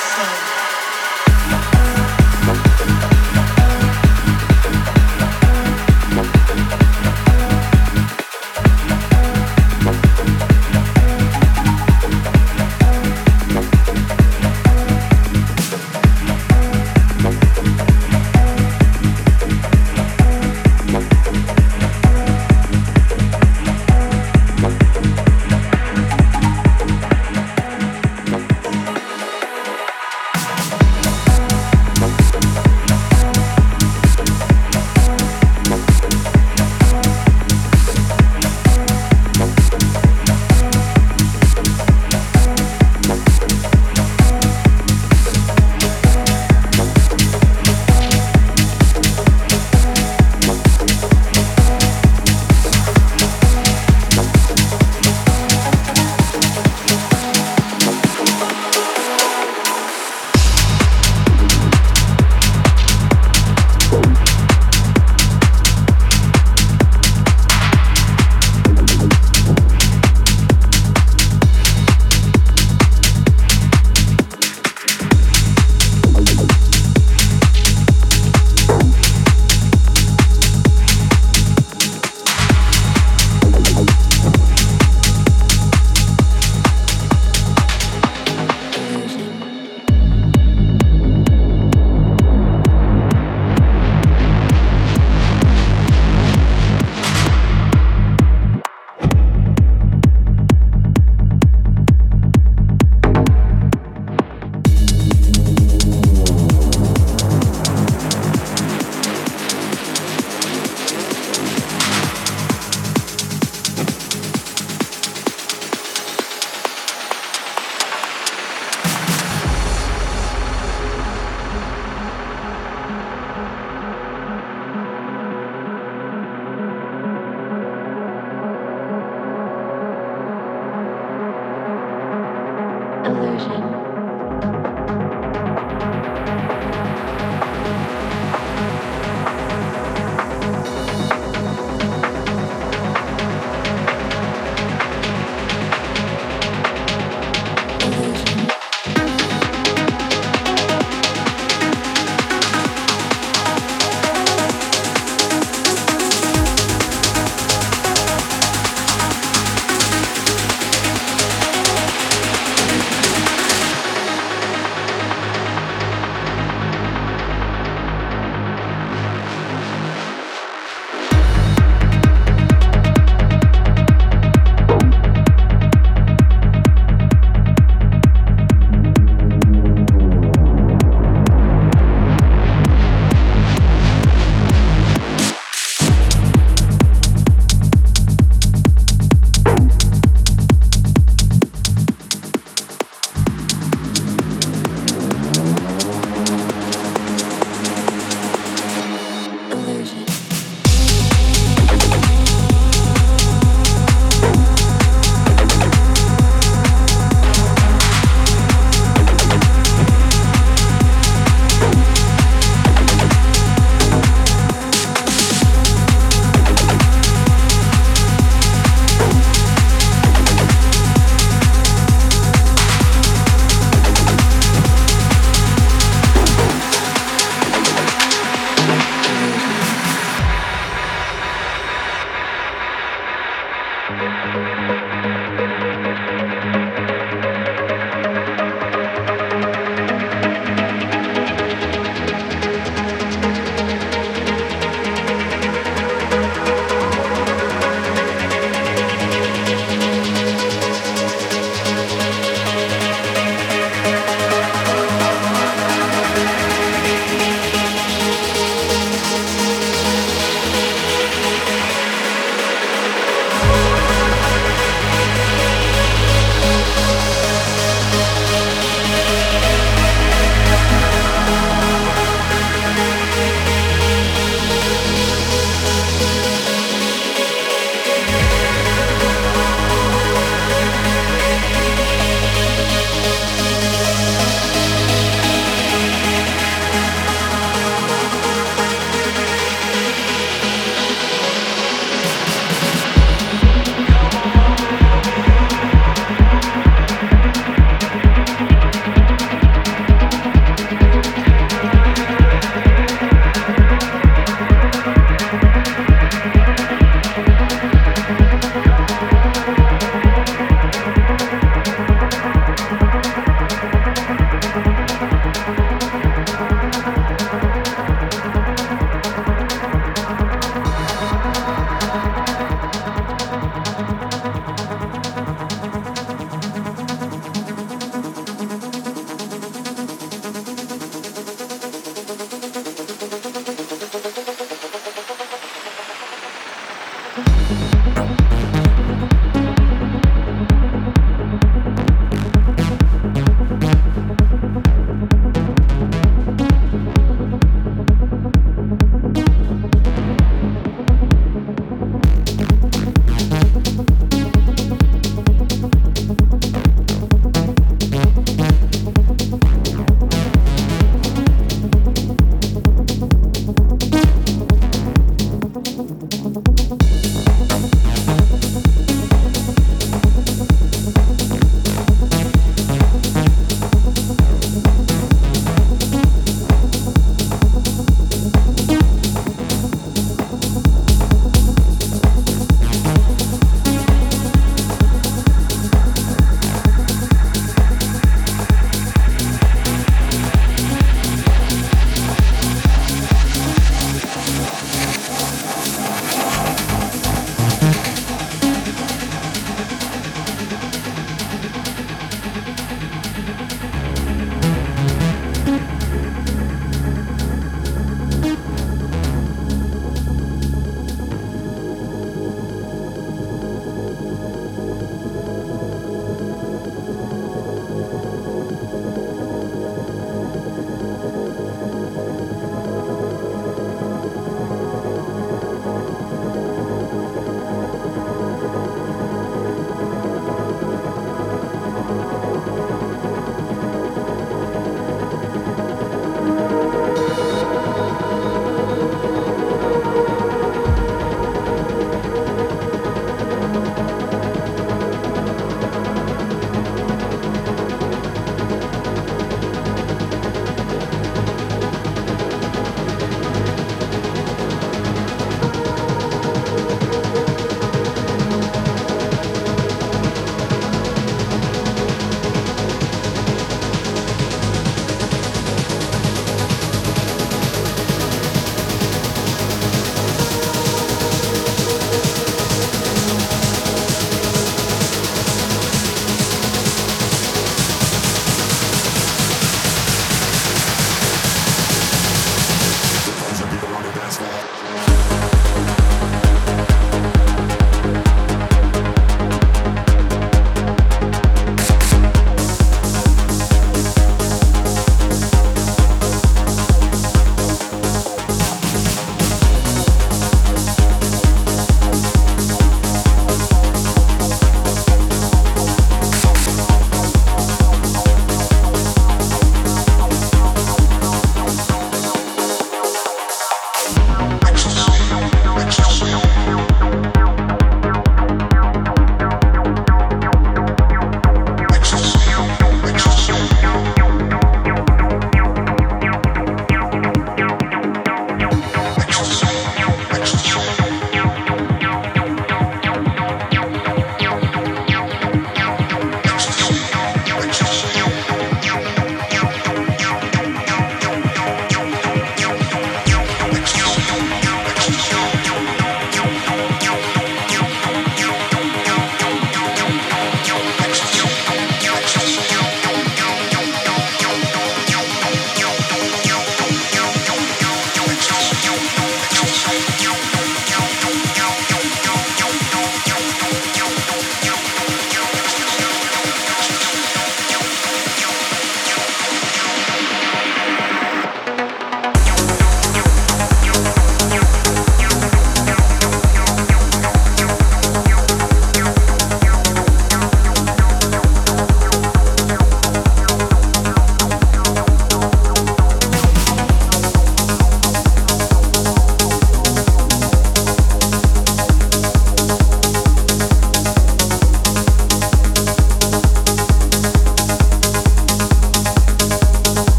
sun.